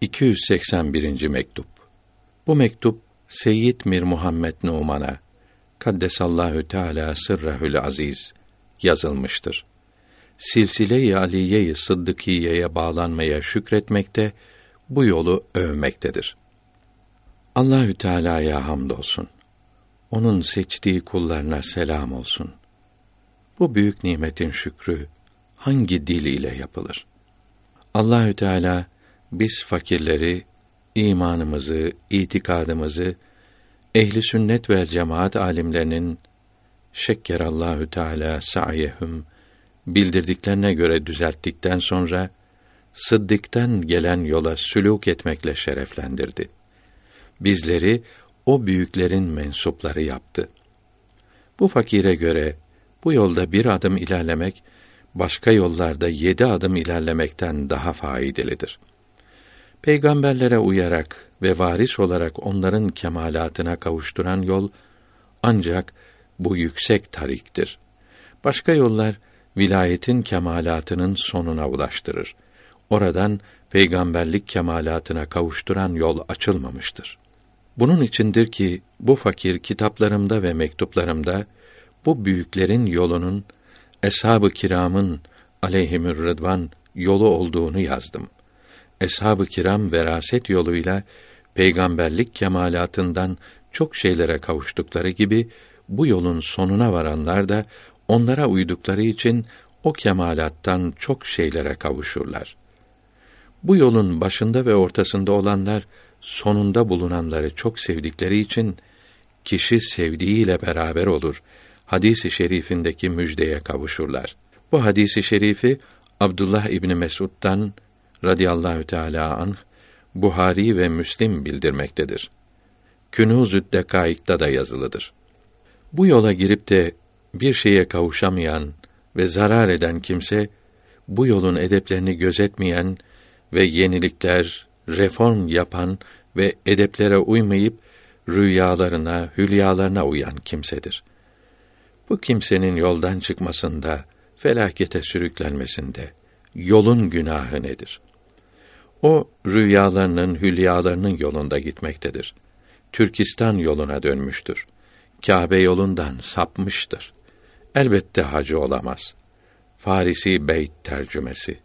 281. mektup. Bu mektup Seyyid Mir Muhammed Numan'a Kaddesallahu Teala sırrahül aziz yazılmıştır. Silsile-i Aliye-i Sıddıkiye'ye bağlanmaya şükretmekte, bu yolu övmektedir. Allahü Teala'ya hamdolsun. Onun seçtiği kullarına selam olsun. Bu büyük nimetin şükrü hangi dil ile yapılır? Allahü Teala biz fakirleri imanımızı, itikadımızı ehli sünnet ve cemaat alimlerinin şekkerallahu teala sa'yehum bildirdiklerine göre düzelttikten sonra sıddıktan gelen yola sülûk etmekle şereflendirdi. Bizleri o büyüklerin mensupları yaptı. Bu fakire göre bu yolda bir adım ilerlemek başka yollarda yedi adım ilerlemekten daha faydalıdır. Peygamberlere uyarak ve varis olarak onların kemalatına kavuşturan yol ancak bu yüksek tariktir. Başka yollar vilayetin kemalatının sonuna ulaştırır. Oradan peygamberlik kemalatına kavuşturan yol açılmamıştır. Bunun içindir ki bu fakir kitaplarımda ve mektuplarımda bu büyüklerin yolunun eshab-ı kiramın aleyhimür rıdvan yolu olduğunu yazdım. Eshab-ı kiram veraset yoluyla peygamberlik kemalatından çok şeylere kavuştukları gibi bu yolun sonuna varanlar da onlara uydukları için o kemalattan çok şeylere kavuşurlar. Bu yolun başında ve ortasında olanlar sonunda bulunanları çok sevdikleri için kişi sevdiğiyle beraber olur. Hadisi şerifindeki müjdeye kavuşurlar. Bu hadisi şerifi Abdullah İbni Mesud'dan radıyallahu teala anh Buhari ve Müslim bildirmektedir. Künûz-ü Dekaik'ta da yazılıdır. Bu yola girip de bir şeye kavuşamayan ve zarar eden kimse bu yolun edeplerini gözetmeyen ve yenilikler, reform yapan ve edeplere uymayıp rüyalarına, hülyalarına uyan kimsedir. Bu kimsenin yoldan çıkmasında, felakete sürüklenmesinde yolun günahı nedir? O rüyalarının, hülyalarının yolunda gitmektedir. Türkistan yoluna dönmüştür. Kâbe yolundan sapmıştır. Elbette hacı olamaz. Farisi Beyt tercümesi.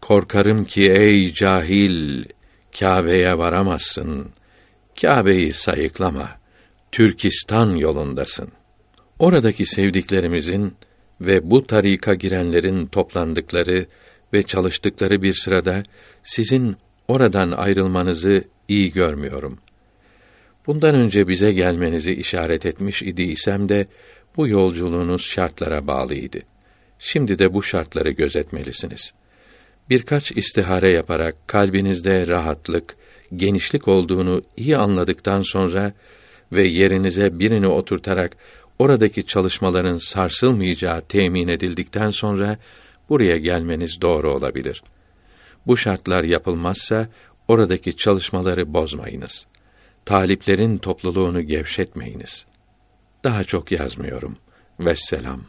Korkarım ki ey cahil, Kâbe'ye varamazsın. Kâbe'yi sayıklama. Türkistan yolundasın. Oradaki sevdiklerimizin ve bu tarika girenlerin toplandıkları ve çalıştıkları bir sırada sizin oradan ayrılmanızı iyi görmüyorum. Bundan önce bize gelmenizi işaret etmiş idi isem de bu yolculuğunuz şartlara bağlıydı. Şimdi de bu şartları gözetmelisiniz. Birkaç istihare yaparak kalbinizde rahatlık, genişlik olduğunu iyi anladıktan sonra ve yerinize birini oturtarak oradaki çalışmaların sarsılmayacağı temin edildikten sonra buraya gelmeniz doğru olabilir. Bu şartlar yapılmazsa oradaki çalışmaları bozmayınız. Taliplerin topluluğunu gevşetmeyiniz. Daha çok yazmıyorum. Vesselam.